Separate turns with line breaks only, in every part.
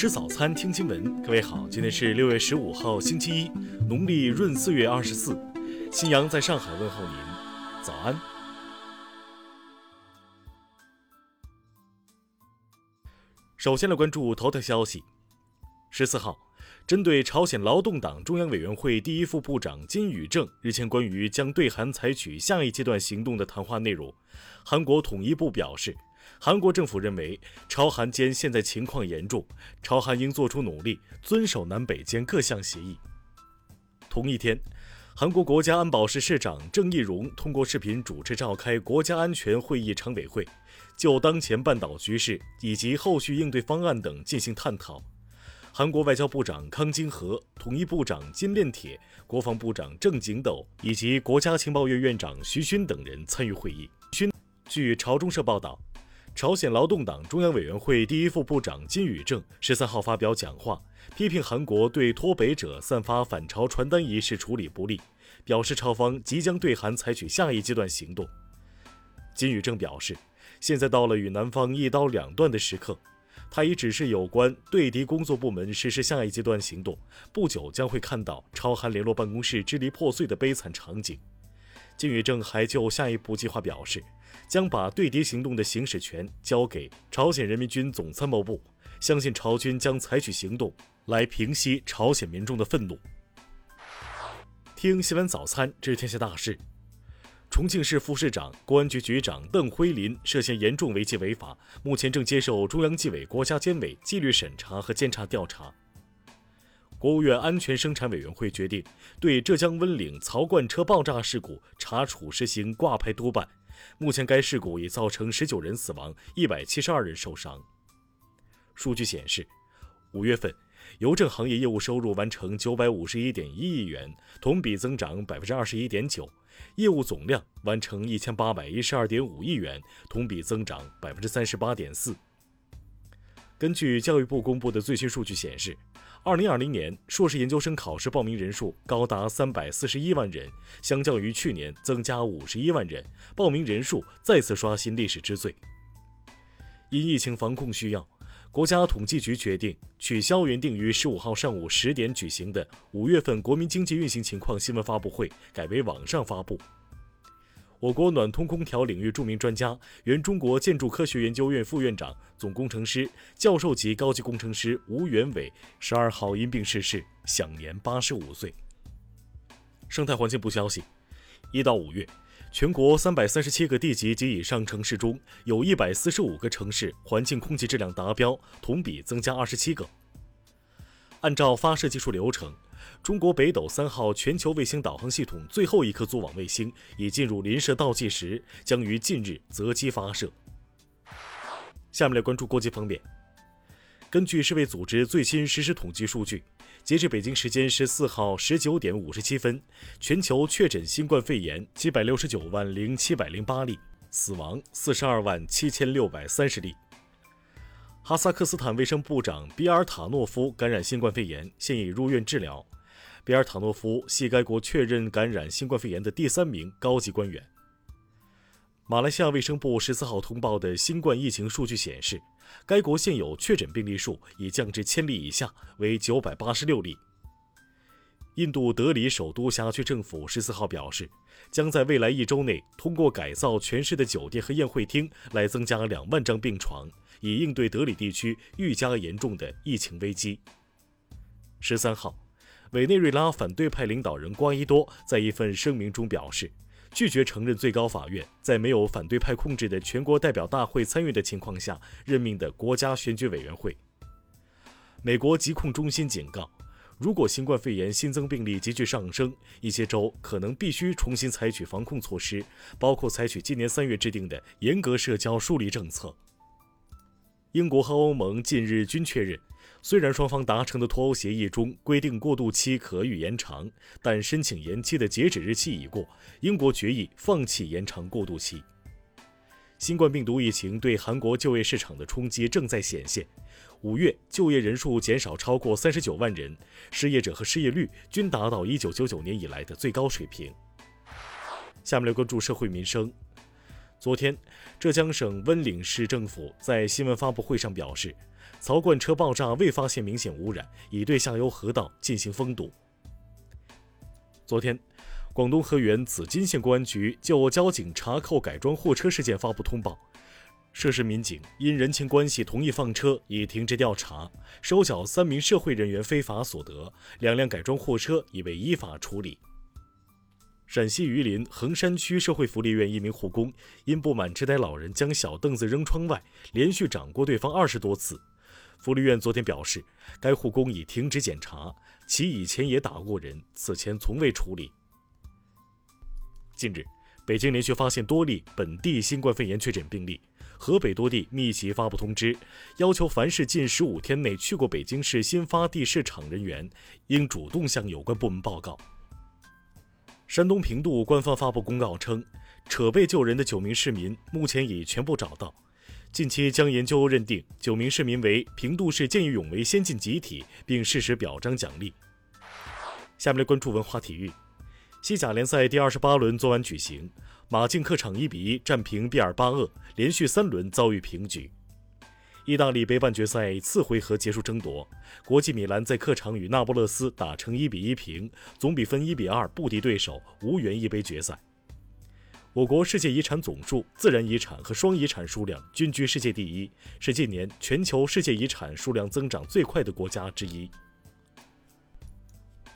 吃早餐，听新闻。各位好，今天是六月十五号，星期一，农历闰四月二十四。新阳在上海问候您，早安。首先来关注头条消息。十四号，针对朝鲜劳动党中央委员会第一副部长金宇正日前关于将对韩采取下一阶段行动的谈话内容，韩国统一部表示。韩国政府认为，朝韩间现在情况严重，朝韩应做出努力，遵守南北间各项协议。同一天，韩国国家安保室室长郑义溶通过视频主持召开国家安全会议常委会，就当前半岛局势以及后续应对方案等进行探讨。韩国外交部长康京和、统一部长金炼铁、国防部长郑景斗以及国家情报院院长徐勋等人参与会议。据朝中社报道。朝鲜劳动党中央委员会第一副部长金宇正十三号发表讲话，批评韩国对脱北者散发反朝传单一事处理不力，表示朝方即将对韩采取下一阶段行动。金宇正表示，现在到了与南方一刀两断的时刻，他已指示有关对敌工作部门实施下一阶段行动，不久将会看到朝韩联络办公室支离破碎的悲惨场景。金宇正还就下一步计划表示。将把对敌行动的行使权交给朝鲜人民军总参谋部，相信朝军将采取行动来平息朝鲜民众的愤怒。听新闻早餐知天下大事。重庆市副市长、公安局局长邓辉林涉嫌严重违纪违法，目前正接受中央纪委国家监委纪律审查和监察调查。国务院安全生产委员会决定对浙江温岭槽罐车爆炸事故查处实行挂牌督办。目前，该事故已造成十九人死亡，一百七十二人受伤。数据显示，五月份邮政行业业务收入完成九百五十一点一亿元，同比增长百分之二十一点九；业务总量完成一千八百一十二点五亿元，同比增长百分之三十八点四。根据教育部公布的最新数据显示。二零二零年硕士研究生考试报名人数高达三百四十一万人，相较于去年增加五十一万人，报名人数再次刷新历史之最。因疫情防控需要，国家统计局决定取消原定于十五号上午十点举行的五月份国民经济运行情况新闻发布会，改为网上发布。我国暖通空调领域著名专家、原中国建筑科学研究院副院长、总工程师、教授级高级工程师吴元伟十二号因病逝世，享年八十五岁。生态环境部消息，一到五月，全国三百三十七个地级及以上城市中，有一百四十五个城市环境空气质量达标，同比增加二十七个。按照发射技术流程。中国北斗三号全球卫星导航系统最后一颗组网卫星已进入临射倒计时，将于近日择机发射。下面来关注国际方面。根据世卫组织最新实时统计数据，截至北京时间十四号十九点五十七分，全球确诊新冠肺炎七百六十九万零七百零八例，死亡四十二万七千六百三十例。哈萨克斯坦卫生部长比尔塔诺夫感染新冠肺炎，现已入院治疗。比尔塔诺夫系该国确认感染新冠肺炎的第三名高级官员。马来西亚卫生部十四号通报的新冠疫情数据显示，该国现有确诊病例数已降至千例以下，为九百八十六例。印度德里首都辖区政府十四号表示，将在未来一周内通过改造全市的酒店和宴会厅来增加两万张病床。以应对德里地区愈加严重的疫情危机。十三号，委内瑞拉反对派领导人瓜伊多在一份声明中表示，拒绝承认最高法院在没有反对派控制的全国代表大会参与的情况下任命的国家选举委员会。美国疾控中心警告，如果新冠肺炎新增病例急剧上升，一些州可能必须重新采取防控措施，包括采取今年三月制定的严格社交疏离政策。英国和欧盟近日均确认，虽然双方达成的脱欧协议中规定过渡期可予延长，但申请延期的截止日期已过，英国决议放弃延长过渡期。新冠病毒疫情对韩国就业市场的冲击正在显现，五月就业人数减少超过三十九万人，失业者和失业率均达到一九九九年以来的最高水平。下面来关注社会民生。昨天，浙江省温岭市政府在新闻发布会上表示，槽罐车爆炸未发现明显污染，已对下游河道进行封堵。昨天，广东河源紫金县公安局就交警查扣改装货车事件发布通报，涉事民警因人情关系同意放车，已停职调查，收缴三名社会人员非法所得，两辆改装货车已被依法处理。陕西榆林横山区社会福利院一名护工因不满痴呆老人将小凳子扔窗外，连续掌过对方二十多次。福利院昨天表示，该护工已停职检查，其以前也打过人，此前从未处理。近日，北京连续发现多例本地新冠肺炎确诊病例，河北多地密集发布通知，要求凡是近十五天内去过北京市新发地市场人员，应主动向有关部门报告。山东平度官方发布公告称，扯被救人的九名市民目前已全部找到，近期将研究认定九名市民为平度市见义勇为先进集体，并适时表彰奖励。下面来关注文化体育，西甲联赛第二十八轮昨晚举行，马竞客场一比一战平毕尔巴鄂，连续三轮遭遇平局。意大利杯半决赛次回合结束争夺，国际米兰在客场与那不勒斯打成一比一平，总比分一比二不敌对手，无缘一杯决赛。我国世界遗产总数、自然遗产和双遗产数量均居世界第一，是近年全球世界遗产数量增长最快的国家之一。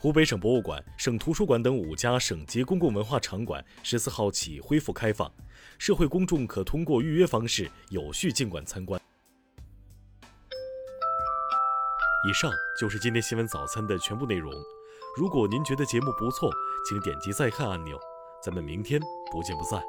湖北省博物馆、省图书馆等五家省级公共文化场馆十四号起恢复开放，社会公众可通过预约方式有序进馆参观。以上就是今天新闻早餐的全部内容。如果您觉得节目不错，请点击再看按钮。咱们明天不见不散。